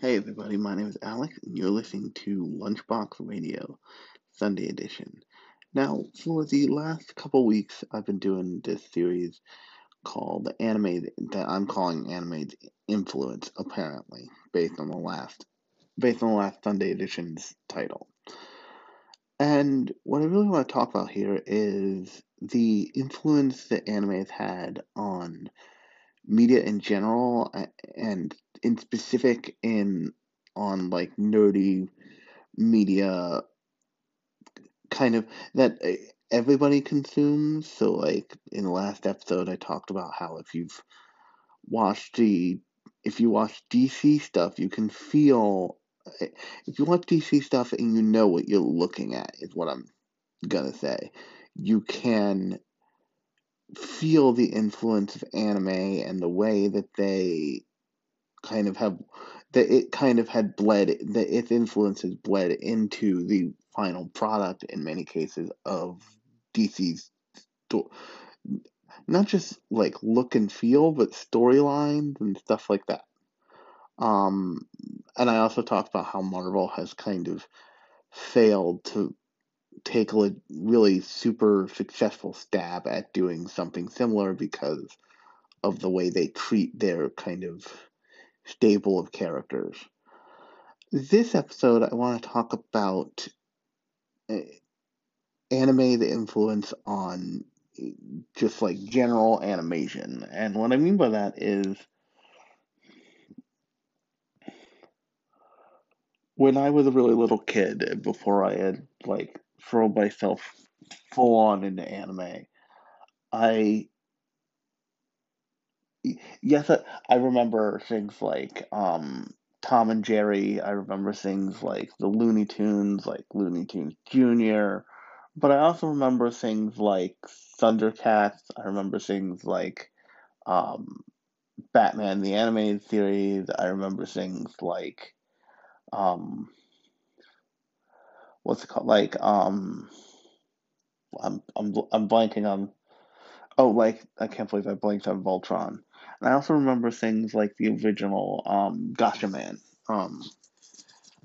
Hey everybody, my name is Alex, and you're listening to Lunchbox Radio, Sunday edition. Now, for the last couple weeks, I've been doing this series called Anime that I'm calling Anime's Influence, apparently, based on the last based on the last Sunday edition's title. And what I really want to talk about here is the influence that anime has had on media in general and in specific in on like nerdy media kind of that eh, everybody consumes. So like in the last episode i talked about how if you've watched the if you watch dc stuff you can feel eh, if you watch dc stuff and you know what you're looking at is what i'm gonna say you can feel the influence of anime and the way that they kind of have that it kind of had bled that its influence has bled into the final product in many cases of DC's sto- not just like look and feel but storylines and stuff like that. Um and I also talked about how Marvel has kind of failed to take a really super successful stab at doing something similar because of the way they treat their kind of stable of characters. This episode, I want to talk about uh, anime, the influence on just like general animation. And what I mean by that is when I was a really little kid, before I had like throw myself full on into anime. I yes, I, I remember things like um, Tom and Jerry. I remember things like the Looney Tunes, like Looney Tunes Junior. But I also remember things like Thundercats. I remember things like um, Batman the animated series. I remember things like um, what's it called? Like um, I'm I'm I'm blanking on. Oh, like I can't believe I blanked on Voltron. And I also remember things like the original um, Gatchaman, um,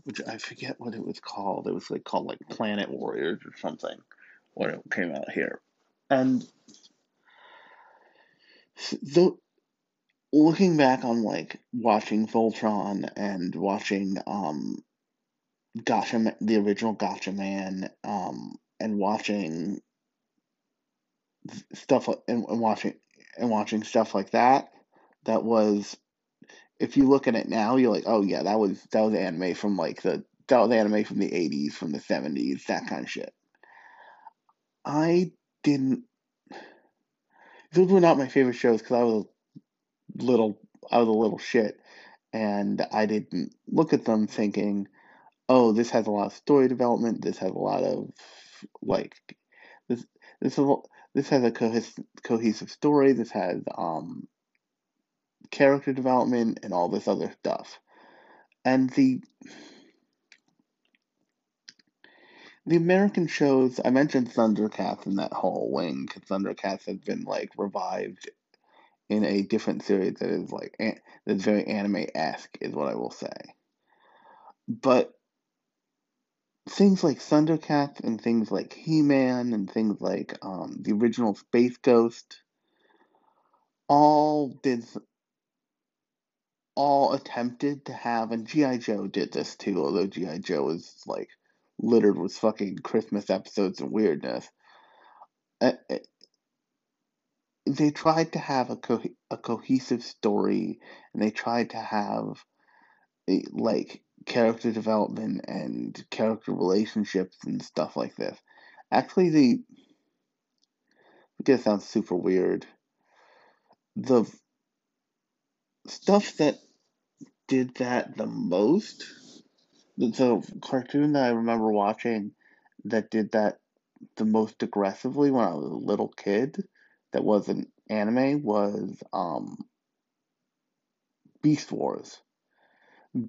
which I forget what it was called. It was like called like Planet Warriors or something when it came out here. And the looking back on like watching Voltron and watching um Gotcha the original Gatchaman, um, and watching stuff and, and watching and watching stuff like that that was if you look at it now you're like oh yeah that was that was anime from like the that was anime from the 80s from the 70s that kind of shit. I didn't those were not my favorite shows because i was a little i was a little shit and i didn't look at them thinking oh this has a lot of story development this has a lot of like this this is this has a cohes- cohesive story. This has um, character development and all this other stuff. And the the American shows I mentioned Thundercats in that whole wing because Thundercats has been like revived in a different series that is like that's very anime esque is what I will say. But things like Thundercats and things like He Man and things like um, the original Space Ghost all did all attempted to have and GI Joe did this too although GI Joe is like littered with fucking Christmas episodes and weirdness. They tried to have a co- a cohesive story and they tried to have a, like character development and character relationships and stuff like this. Actually, the guess sounds super weird. The stuff that did that the most, the cartoon that I remember watching that did that the most aggressively when I was a little kid, that wasn't anime, was um, Beast Wars.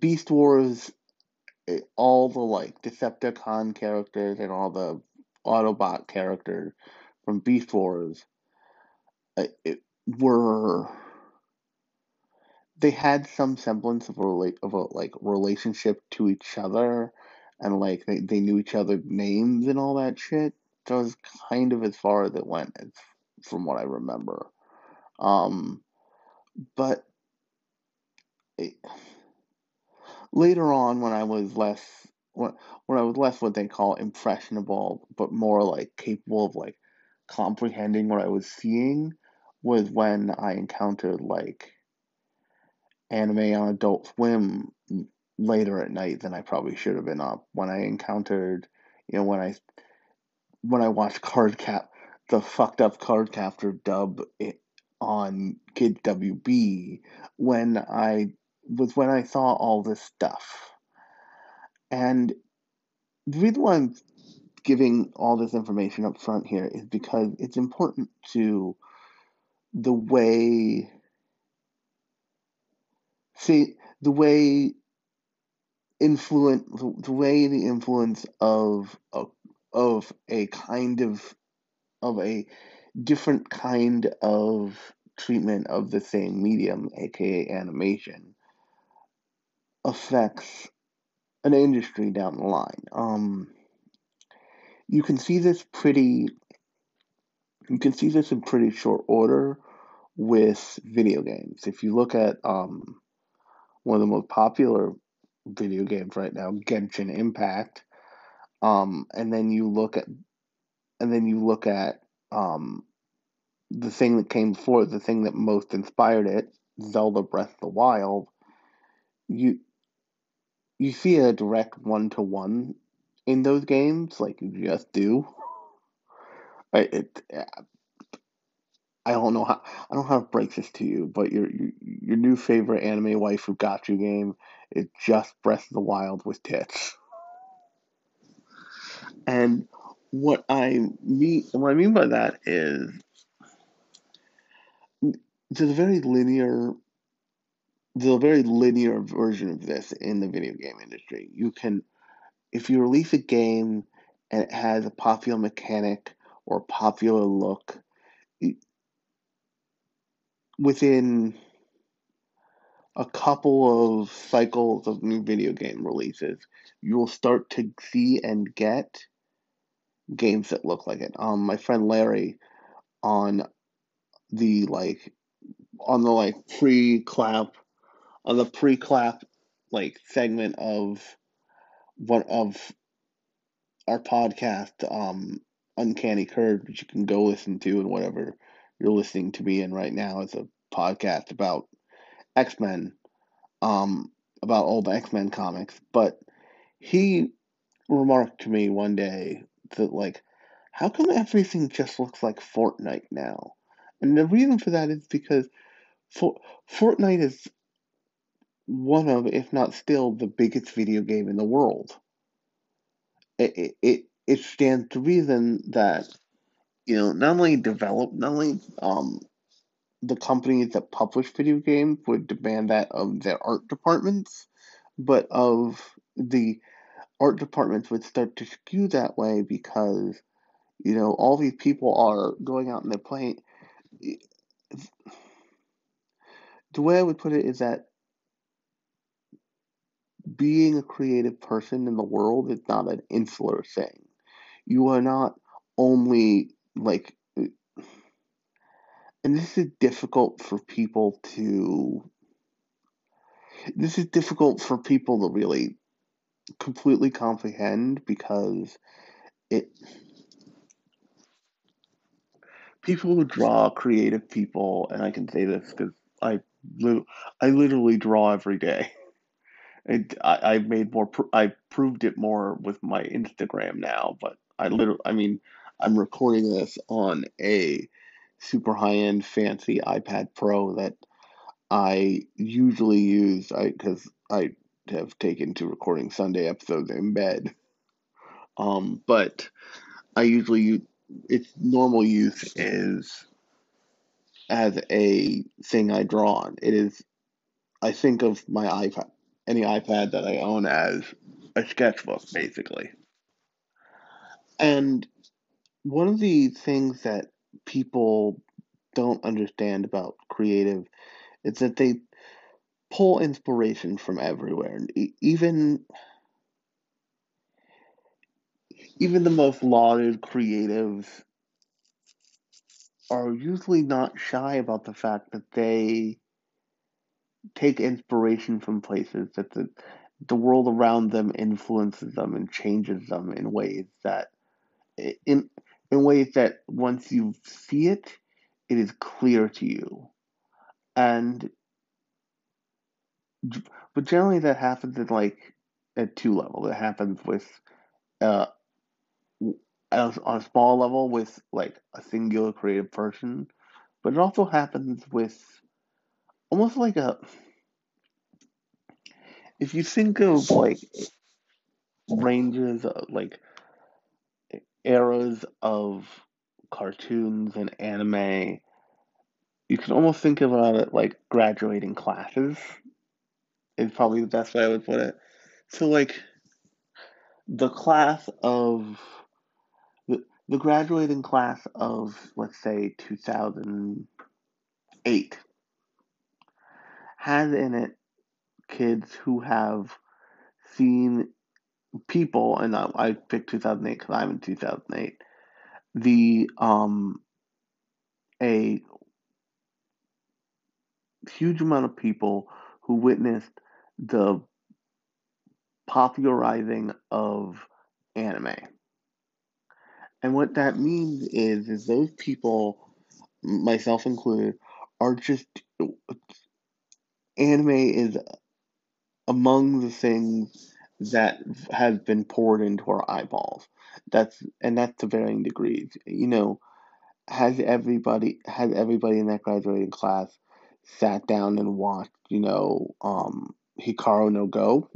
Beast Wars all the like Decepticon characters and all the Autobot characters from Beast Wars uh, it, were they had some semblance of a rela- of a like relationship to each other, and like they, they knew each other's names and all that shit. That was kind of as far as it went, from what I remember. Um, but it, later on, when I was less when when I was less what they call impressionable, but more like capable of like comprehending what I was seeing, was when I encountered like anime on Adult Swim later at night than I probably should have been up. When I encountered, you know, when I when I watched Card Cap, the fucked up Cardcaptor dub it, on Kid WB, when I was when I saw all this stuff. And the reason why I'm giving all this information up front here is because it's important to the way see the way influence the way the influence of a, of a kind of of a different kind of treatment of the same medium aka animation affects an industry down the line um you can see this pretty you can see this in pretty short order with video games if you look at um one of the most popular video games right now, Genshin Impact. Um, and then you look at, and then you look at um, the thing that came before, the thing that most inspired it, Zelda Breath of the Wild. You you see a direct one to one in those games, like you just do. I, it, I don't know how I don't know how to break this to you, but your your, new favorite anime waifu gacha game is just Breath of the Wild with tits. And what I mean what I mean by that is there's a very linear there's a very linear version of this in the video game industry. You can if you release a game and it has a popular mechanic or popular look within a couple of cycles of new video game releases, you'll start to see and get games that look like it. Um, my friend Larry on the like on the like pre-clap on the pre-clap like segment of one of our podcast, um, Uncanny Curve, which you can go listen to and whatever you're listening to me in right now is a podcast about X Men, um, about old X Men comics. But he remarked to me one day that like, how come everything just looks like Fortnite now? And the reason for that is because for, Fortnite is one of, if not still, the biggest video game in the world. It it it stands to reason that you know not only develop, not only um the companies that publish video games would demand that of their art departments, but of the art departments would start to skew that way because you know all these people are going out and they're playing the way i would put it is that being a creative person in the world is not an insular thing. You are not only like and this is difficult for people to this is difficult for people to really completely comprehend because it people who draw creative people and i can say this because i i literally draw every day it, I, I made more i proved it more with my instagram now but i literally i mean i'm recording this on a super high end fancy ipad pro that i usually use i because i have taken to recording sunday episodes in bed um but i usually use its normal use is as a thing I draw on. It is, I think of my iPad, any iPad that I own as a sketchbook, basically. And one of the things that people don't understand about creative is that they pull inspiration from everywhere. Even even the most lauded creatives are usually not shy about the fact that they take inspiration from places that the the world around them influences them and changes them in ways that in in ways that once you see it, it is clear to you. And but generally that happens at like at two levels. It happens with uh on a small level with like a singular creative person, but it also happens with almost like a if you think of like ranges of like eras of cartoons and anime, you can almost think about it like graduating classes. Is probably the best way I would put it. So like the class of the, the graduating class of let's say 2008 has in it kids who have seen people, and I, I picked 2008 because I'm in 2008. The um, a huge amount of people who witnessed the popularizing of anime. And what that means is, is those people, myself included, are just anime is among the things that has been poured into our eyeballs. That's and that's to varying degrees. You know, has everybody has everybody in that graduating class sat down and watched, you know, um, Hikaru no Go?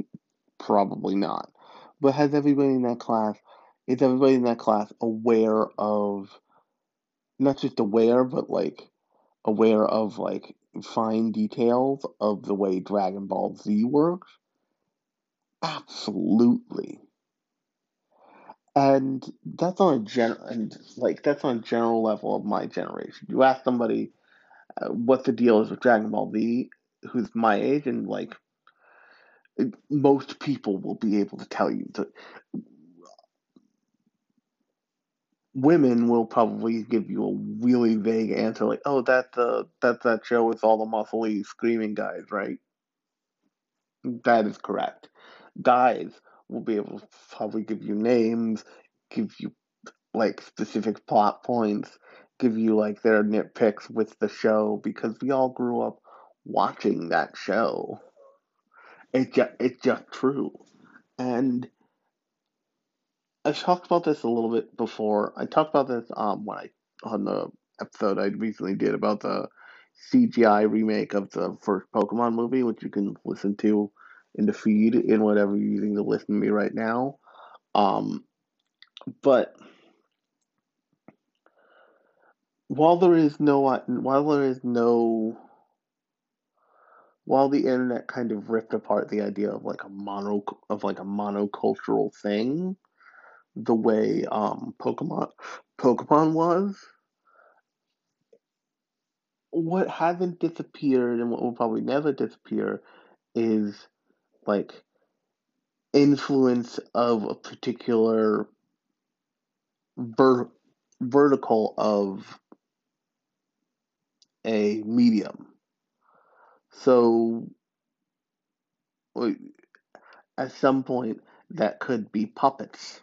Probably not. But has everybody in that class is everybody in that class aware of not just aware, but like aware of like fine details of the way Dragon Ball Z works? Absolutely. And that's on a general and like that's on a general level of my generation. You ask somebody uh, what the deal is with Dragon Ball Z, who's my age, and like most people will be able to tell you that women will probably give you a really vague answer like, "Oh, that's uh, that's that show with all the muscly screaming guys, right?" That is correct. Guys will be able to probably give you names, give you like specific plot points, give you like their nitpicks with the show because we all grew up watching that show. It just it's just true. And I talked about this a little bit before. I talked about this um when I on the episode I recently did about the CGI remake of the first Pokemon movie, which you can listen to in the feed in whatever you're using to listen to me right now. Um, but while there is no while there is no while the internet kind of ripped apart the idea of like a mono of like a monocultural thing, the way um Pokemon Pokemon was, what hasn't disappeared and what will probably never disappear is like influence of a particular ver- vertical of a medium. So at some point that could be puppets.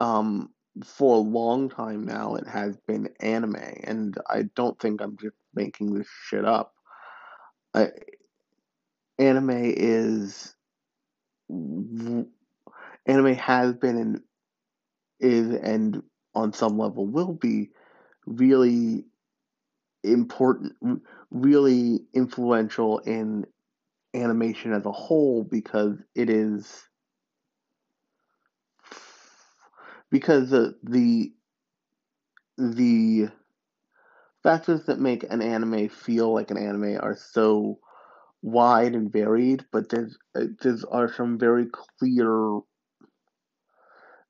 Um, for a long time now, it has been anime, and I don't think I'm just making this shit up. I, anime is anime has been and is and on some level will be really important, really influential in animation as a whole because it is because the the the factors that make an anime feel like an anime are so wide and varied, but there's there's are some very clear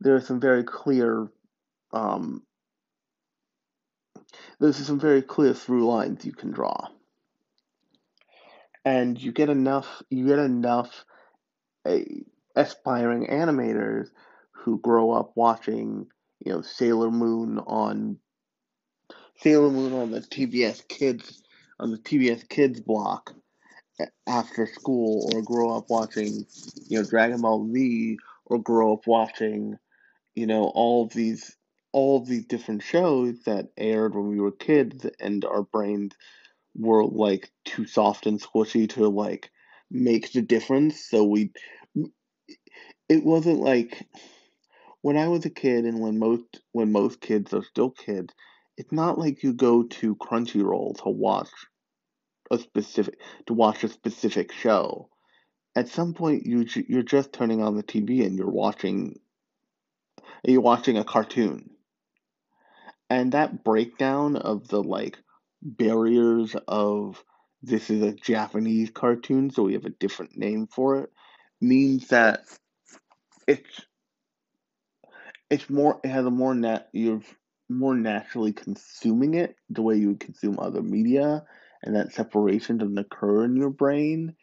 there are some very clear um, there's some very clear through lines you can draw. and you get enough you get enough uh, aspiring animators who grow up watching you know Sailor Moon on Sailor Moon on the TBS Kids on the TBS Kids block after school, or grow up watching you know Dragon Ball Z, or grow up watching you know all of these all of these different shows that aired when we were kids, and our brains were like too soft and squishy to like make the difference. So we, it wasn't like when I was a kid and when most when most kids are still kids, it's not like you go to Crunchyroll to watch a specific to watch a specific show. At some point, you you're just turning on the TV and you're watching you're watching a cartoon. And that breakdown of the like barriers of this is a Japanese cartoon, so we have a different name for it, means that it's it's more it has a more nat you're more naturally consuming it the way you would consume other media and that separation doesn't occur in your brain.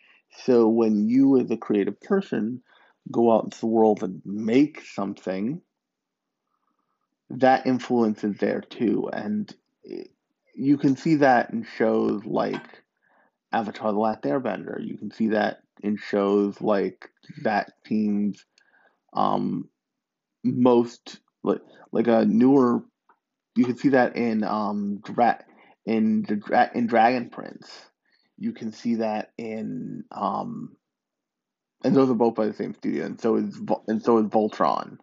So when you as a creative person go out into the world and make something that influence is there too. And you can see that in shows like avatar the last airbender. You can see that in shows like that team's um, most like like a newer. You can see that in um Dra- in the in Dragon Prince. You can see that in um, and those are both by the same studio, and so is and so is Voltron,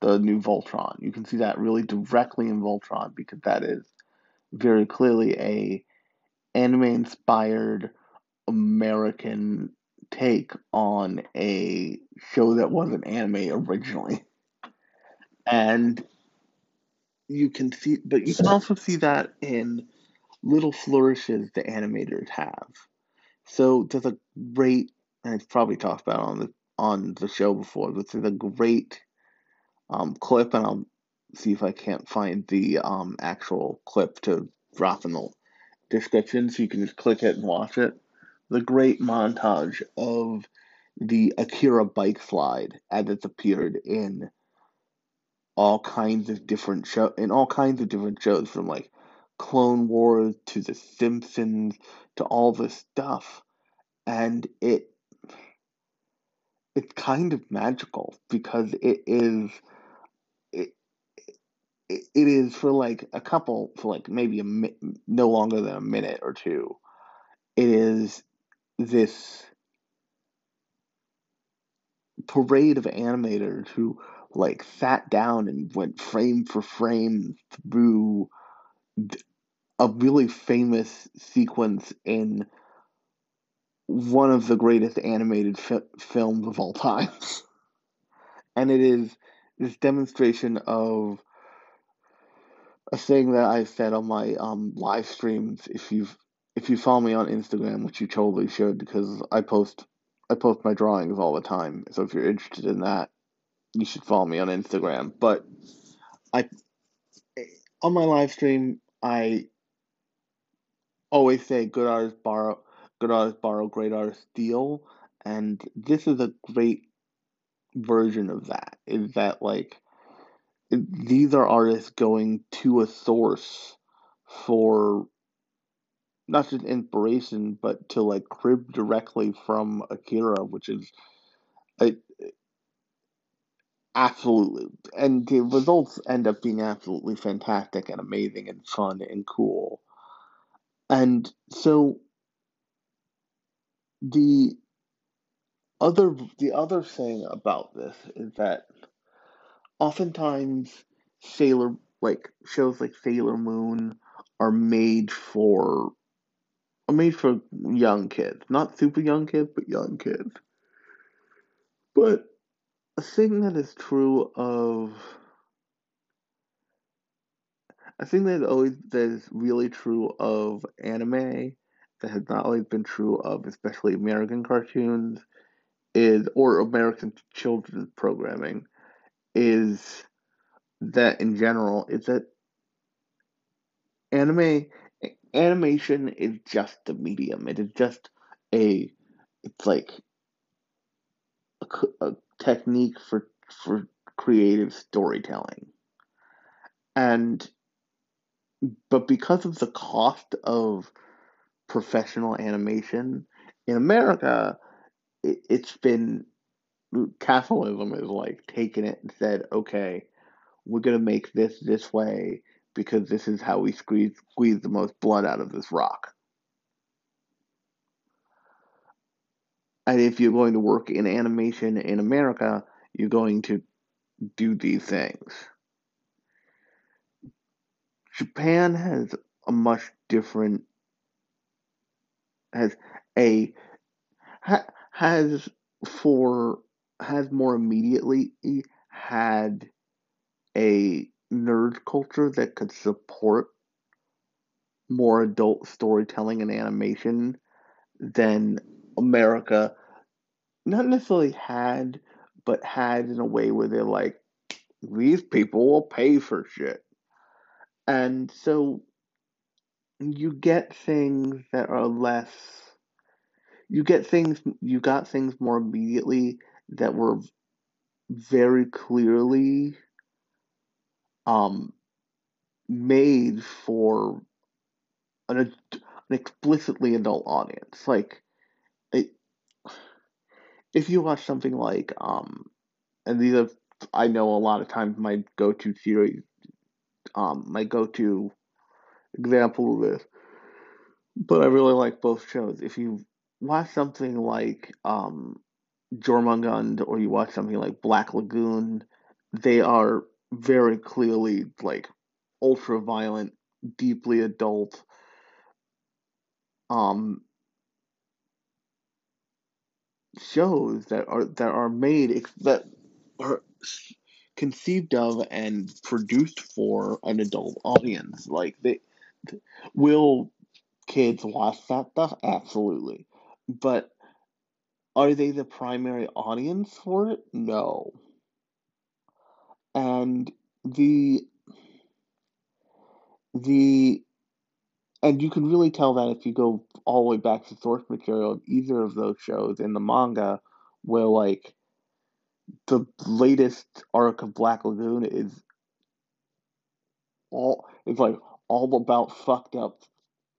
the new Voltron. You can see that really directly in Voltron because that is very clearly a anime inspired American take on a show that wasn't anime originally and you can see but you can also see that in little flourishes the animators have. So there's a great and i've probably talked about on the on the show before but there's a great um, clip and i'll see if i can't find the um, actual clip to drop in the description so you can just click it and watch it. The great montage of the akira bike slide as it's appeared in all kinds of different show in all kinds of different shows from like Clone Wars to The Simpsons to all this stuff, and it it's kind of magical because it is it, it, is for like a couple for like maybe a mi- no longer than a minute or two. It is this parade of animators who like sat down and went frame for frame through a really famous sequence in one of the greatest animated fi- films of all time. and it is this demonstration of a thing that I said on my um, live streams. If you've if you follow me on Instagram, which you totally should, because I post I post my drawings all the time. So if you're interested in that, you should follow me on Instagram. But I on my live stream, I always say good artists borrow, good artists borrow, great artists steal, and this is a great version of that. Is that like these are artists going to a source for not just inspiration, but to like crib directly from Akira, which is a, absolutely, and the results end up being absolutely fantastic and amazing and fun and cool. And so the other the other thing about this is that oftentimes Sailor like shows like Sailor Moon are made for are made for young kids, not super young kids, but young kids. But thing that is true of a thing that is always that is really true of anime that has not always been true of especially American cartoons is or American children's programming is that in general is that anime animation is just a medium. It is just a it's like a, a technique for for creative storytelling. And but because of the cost of professional animation in America, it, it's been capitalism is like taken it and said, okay, we're gonna make this this way because this is how we squeeze squeeze the most blood out of this rock. And if you're going to work in animation in America, you're going to do these things. Japan has a much different has a ha, has for has more immediately had a nerd culture that could support more adult storytelling and animation than America not necessarily had, but had in a way where they're like, these people will pay for shit. And so you get things that are less you get things you got things more immediately that were very clearly um made for an, an explicitly adult audience like if you watch something like um and these are I know a lot of times my go-to series um my go-to example of this but I really like both shows. If you watch something like um Jormungand or you watch something like Black Lagoon they are very clearly like ultra violent deeply adult um shows that are that are made that are conceived of and produced for an adult audience. Like they will kids watch that stuff? Absolutely. But are they the primary audience for it? No. And the the and you can really tell that if you go all the way back to source material of either of those shows in the manga, where like the latest arc of Black Lagoon is all it's like all about fucked up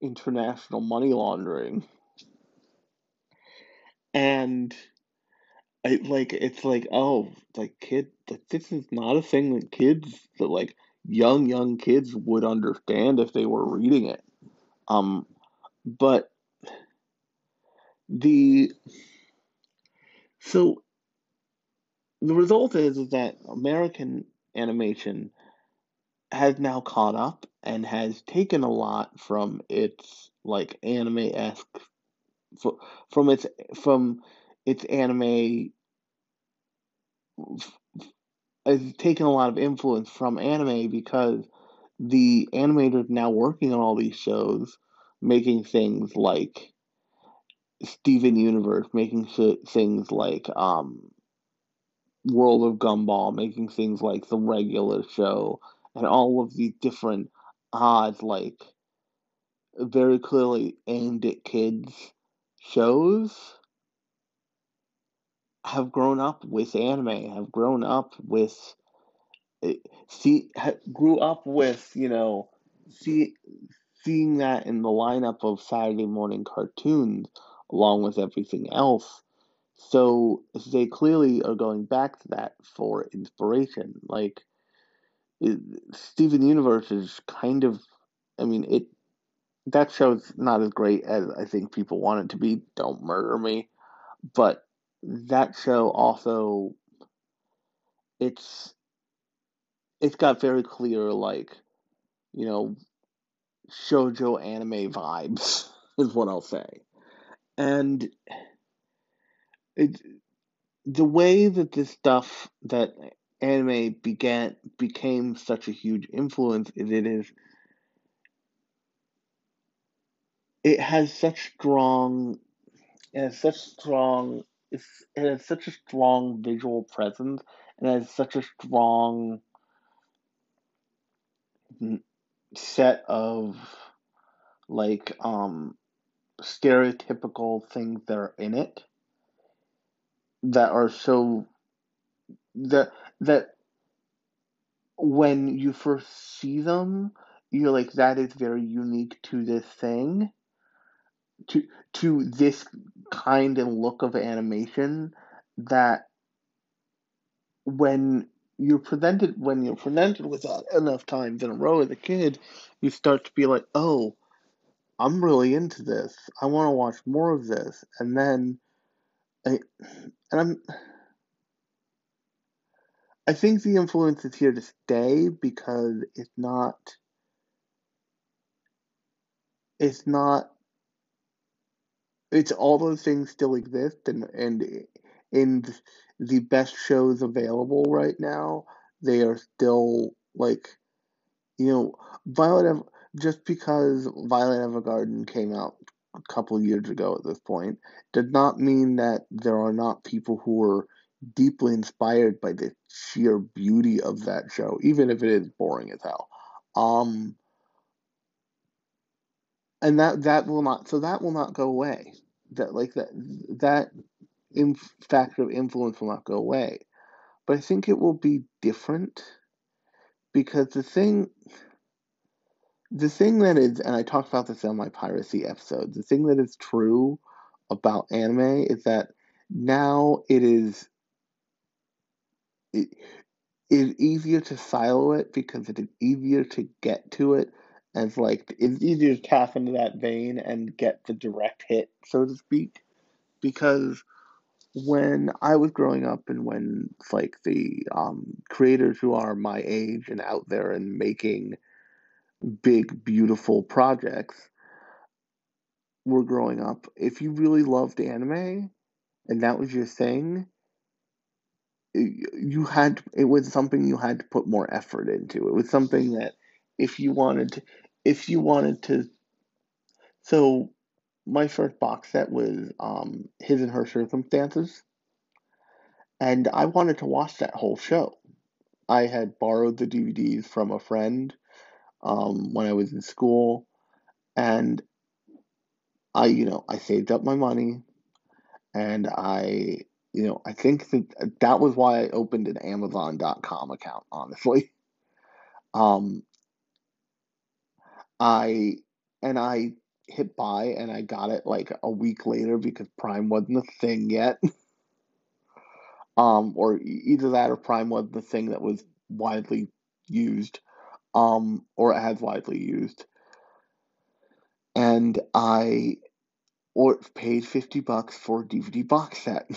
international money laundering. And I like it's like oh like kid like this is not a thing that kids that like young young kids would understand if they were reading it. Um, but the so the result is, that American animation has now caught up and has taken a lot from its like anime esque from its from its anime has taken a lot of influence from anime because the animators now working on all these shows, making things like Steven Universe, making things like um, World of Gumball, making things like the regular show, and all of these different odds, like very clearly aimed at kids shows have grown up with anime, have grown up with see grew up with you know see seeing that in the lineup of Saturday morning cartoons along with everything else. So they clearly are going back to that for inspiration. Like it, Steven Universe is kind of, I mean, it that show's not as great as I think people want it to be. Don't murder me, but that show also, it's it's got very clear like, you know, shojo anime vibes is what I'll say, and it the way that this stuff that anime began became such a huge influence is it is it has such strong it has such strong it's, it has such a strong visual presence and has such a strong set of like um stereotypical things that are in it that are so that that when you first see them you're like that is very unique to this thing to to this kind and look of animation that when you're presented when you're presented with that enough times in a row as a kid, you start to be like, oh, I'm really into this. I want to watch more of this, and then, I, and I'm. I think the influence is here to stay because it's not. It's not. It's all those things still exist, and and in the best shows available right now, they are still like, you know, Violet. Just because Violet Evergarden came out a couple years ago at this point, did not mean that there are not people who are deeply inspired by the sheer beauty of that show, even if it is boring as hell. Um, and that that will not so that will not go away. That like that that in factor of influence will not go away. But I think it will be different because the thing the thing that is and I talked about this on my piracy episode, the thing that is true about anime is that now it is it is easier to silo it because it is easier to get to it as like it's easier to tap into that vein and get the direct hit, so to speak. Because when I was growing up and when like the um, creators who are my age and out there and making big beautiful projects were growing up, if you really loved anime and that was your thing, you had it was something you had to put more effort into. It was something that if you wanted to, if you wanted to, so my first box set was um, His and Her Circumstances and I wanted to watch that whole show. I had borrowed the DVDs from a friend um, when I was in school, and I, you know, I saved up my money, and I, you know, I think that that was why I opened an Amazon.com account. Honestly, um, I and I hit buy, and I got it like a week later because Prime wasn't a thing yet. um, or either that or Prime was the thing that was widely used, um, or as widely used. And I or paid fifty bucks for a DVD box set,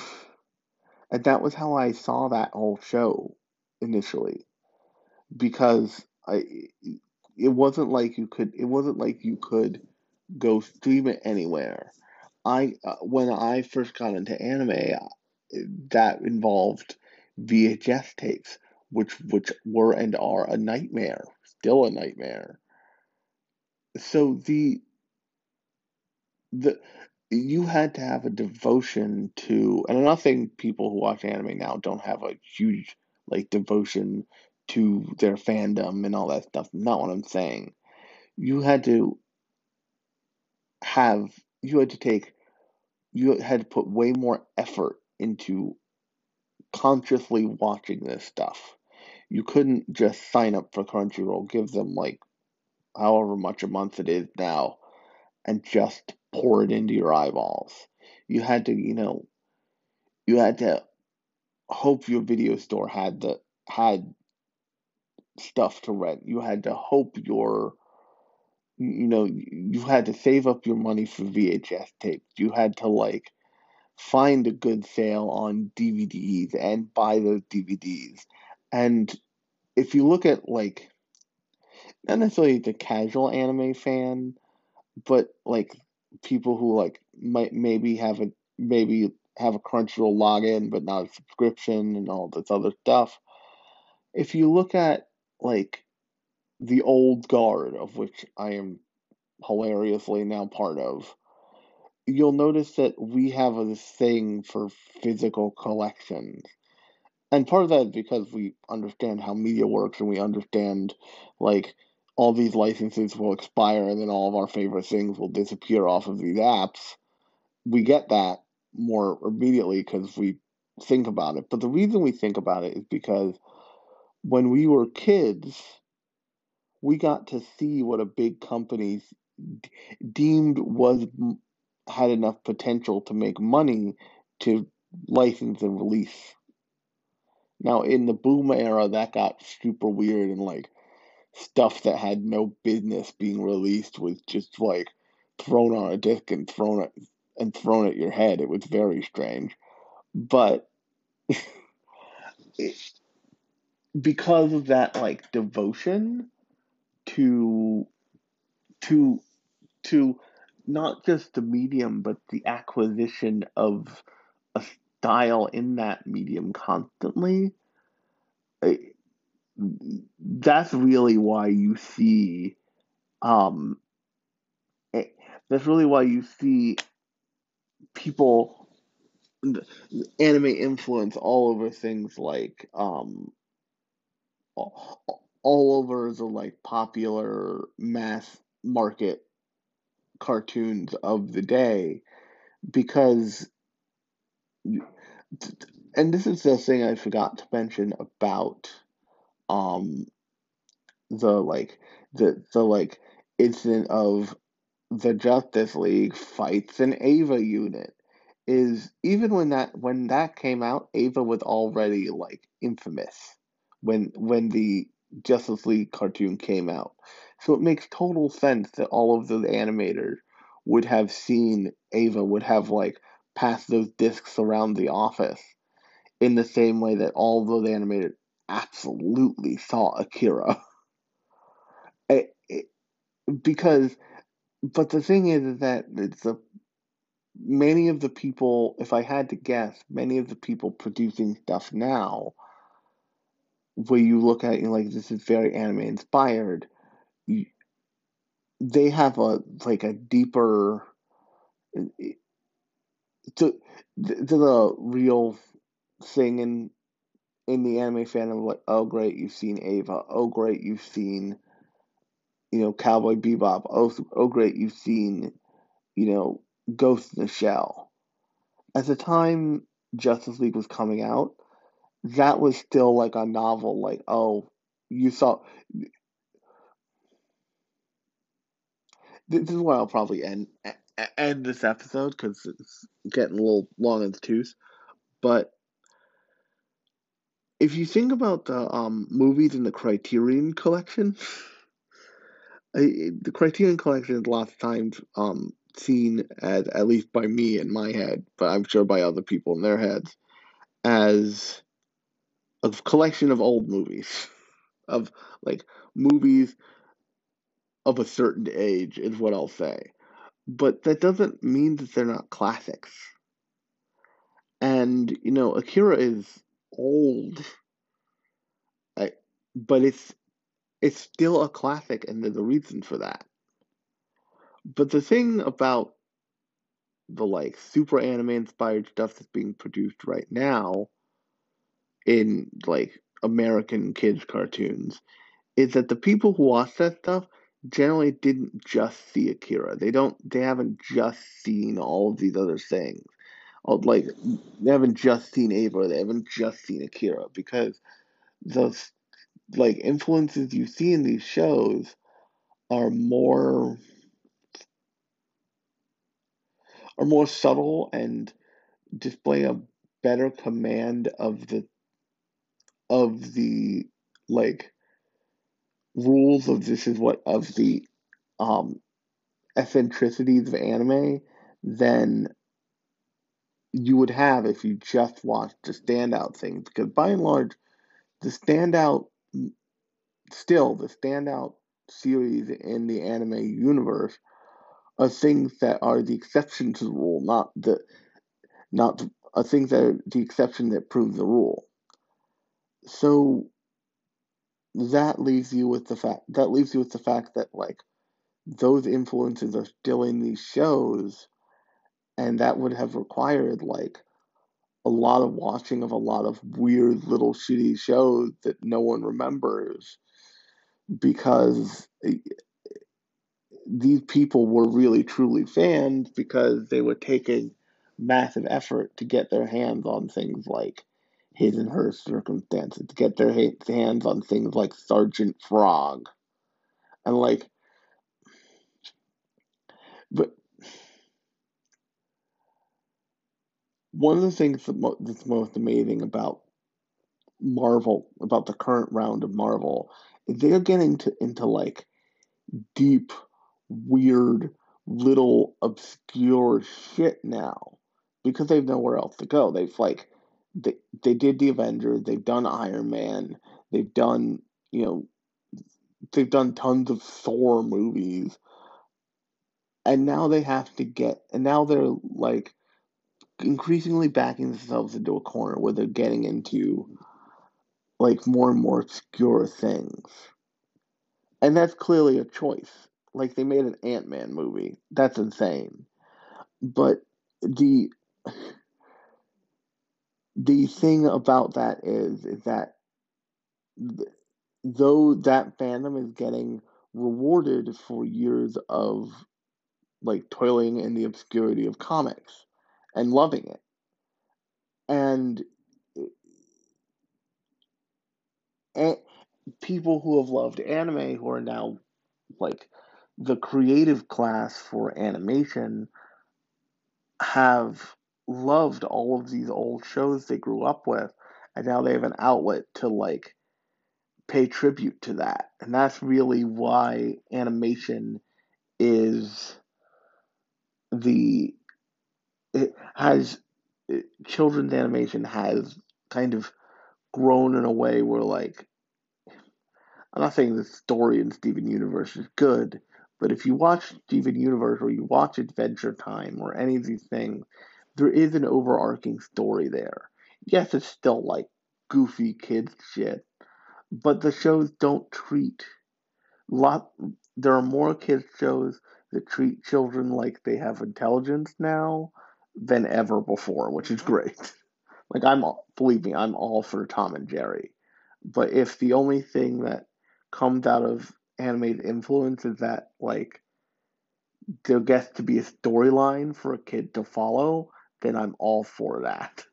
and that was how I saw that whole show initially, because I it wasn't like you could it wasn't like you could go stream it anywhere. I uh, when I first got into anime, that involved VHS tapes, which which were and are a nightmare, still a nightmare. So the the you had to have a devotion to, and I'm not saying people who watch anime now don't have a huge like devotion to their fandom and all that stuff. Not what I'm saying. You had to have you had to take you had to put way more effort into consciously watching this stuff. You couldn't just sign up for Crunchyroll, give them like however much a month it is now, and just pour it into your eyeballs. You had to, you know, you had to hope your video store had the had stuff to rent. You had to hope your you know, you had to save up your money for VHS tapes. You had to like find a good sale on DVDs and buy those DVDs. And if you look at like not necessarily the casual anime fan, but like people who like might maybe have a maybe have a Crunchyroll login but not a subscription and all this other stuff. If you look at like the old guard of which I am hilariously now part of, you'll notice that we have a thing for physical collections. And part of that is because we understand how media works and we understand like all these licenses will expire and then all of our favorite things will disappear off of these apps. We get that more immediately because we think about it. But the reason we think about it is because when we were kids, we got to see what a big company d- deemed was had enough potential to make money to license and release. Now, in the boom era, that got super weird and like stuff that had no business being released was just like thrown on a disc and thrown at and thrown at your head. It was very strange, but because of that like devotion to to to not just the medium but the acquisition of a style in that medium constantly that's really why you see um it, that's really why you see people anime influence all over things like um all over the like popular mass market cartoons of the day because and this is the thing I forgot to mention about um the like the the like incident of the Justice League fights an Eva unit is even when that when that came out, Eva was already like infamous when when the Justice League cartoon came out. So it makes total sense that all of the animators would have seen Eva would have like passed those discs around the office in the same way that all of those animators absolutely saw Akira. it, it, because but the thing is, is that it's a many of the people, if I had to guess, many of the people producing stuff now, where you look at it like this is very anime inspired, they have a like a deeper to to the real thing in in the anime fandom like oh great you've seen Eva oh great you've seen you know Cowboy Bebop oh oh great you've seen you know Ghost in the Shell. At the time Justice League was coming out that was still like a novel like oh you saw this is where I'll probably end end this episode because it's getting a little long in the tooth. But if you think about the um, movies in the Criterion Collection, the Criterion Collection is lots of times um, seen as, at least by me in my head, but I'm sure by other people in their heads, as a collection of old movies, of like movies of a certain age, is what I'll say but that doesn't mean that they're not classics. And you know, Akira is old, but it's it's still a classic, and there's a reason for that. But the thing about the like super anime inspired stuff that's being produced right now in like American kids cartoons is that the people who watch that stuff generally didn't just see Akira. They don't. They haven't just seen all of these other things. Uh, like they haven't just seen Eva. They haven't just seen Akira because the like influences you see in these shows are more are more subtle and display a better command of the of the like rules of this is what of the um eccentricities of anime than you would have if you just watched the standout things because by and large the standout still the standout series in the anime universe are things that are the exception to the rule not the not the, are things that are the exception that prove the rule so that leaves you with the fact that leaves you with the fact that like those influences are still in these shows and that would have required like a lot of watching of a lot of weird little shitty shows that no one remembers because these people were really truly fans because they were taking massive effort to get their hands on things like his and her circumstances, to get their hands on things like Sergeant Frog. And like, but one of the things that's most amazing about Marvel, about the current round of Marvel, is they're getting to, into like deep weird little obscure shit now because they've nowhere else to go. They've like they they did the Avenger, they've done Iron Man, they've done, you know, they've done tons of Thor movies. And now they have to get and now they're like increasingly backing themselves into a corner where they're getting into like more and more obscure things. And that's clearly a choice like they made an Ant Man movie. That's insane. But the the thing about that is is that th- though that fandom is getting rewarded for years of like toiling in the obscurity of comics and loving it and and eh, people who have loved anime who are now like the creative class for animation have loved all of these old shows they grew up with and now they have an outlet to like pay tribute to that. And that's really why animation is the it has it, children's animation has kind of grown in a way where like I'm not saying the story in Steven Universe is good, but if you watch Steven Universe or you watch Adventure Time or any of these things, there is an overarching story there. Yes, it's still like goofy kids shit, but the shows don't treat lot. There are more kids shows that treat children like they have intelligence now than ever before, which is great. Like I'm, believe me, I'm all for Tom and Jerry. But if the only thing that comes out of animated influence is that like there gets to be a storyline for a kid to follow, then I'm all for that.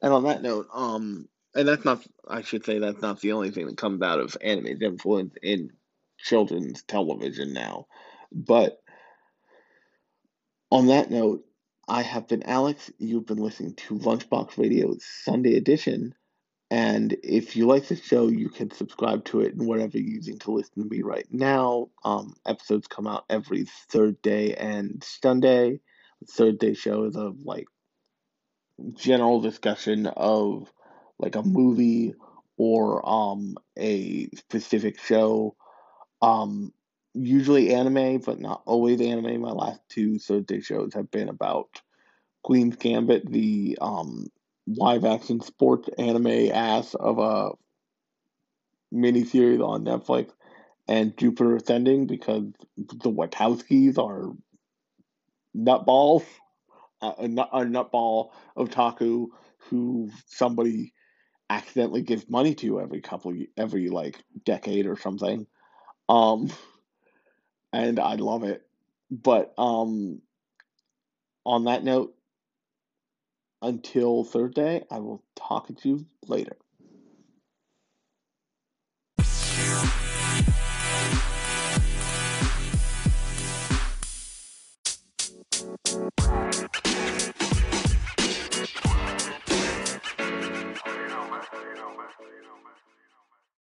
And on that note, um, and that's not, I should say, that's not the only thing that comes out of animated influence in children's television now. But on that note, I have been Alex. You've been listening to Lunchbox Radio's Sunday edition. And if you like the show, you can subscribe to it in whatever you're using to listen to me right now. Um, episodes come out every third day and Sunday. Third day show is a like general discussion of like a movie or um a specific show. Um, usually anime, but not always anime. My last two third day shows have been about Queen's Gambit, the um live action sports anime ass of a miniseries on Netflix and Jupiter Ascending because the Wachowskis are nutballs, a, nut, a nutball otaku who somebody accidentally gives money to every couple every like decade or something. Um, and I love it. But um, on that note, until Thursday, I will talk to you later.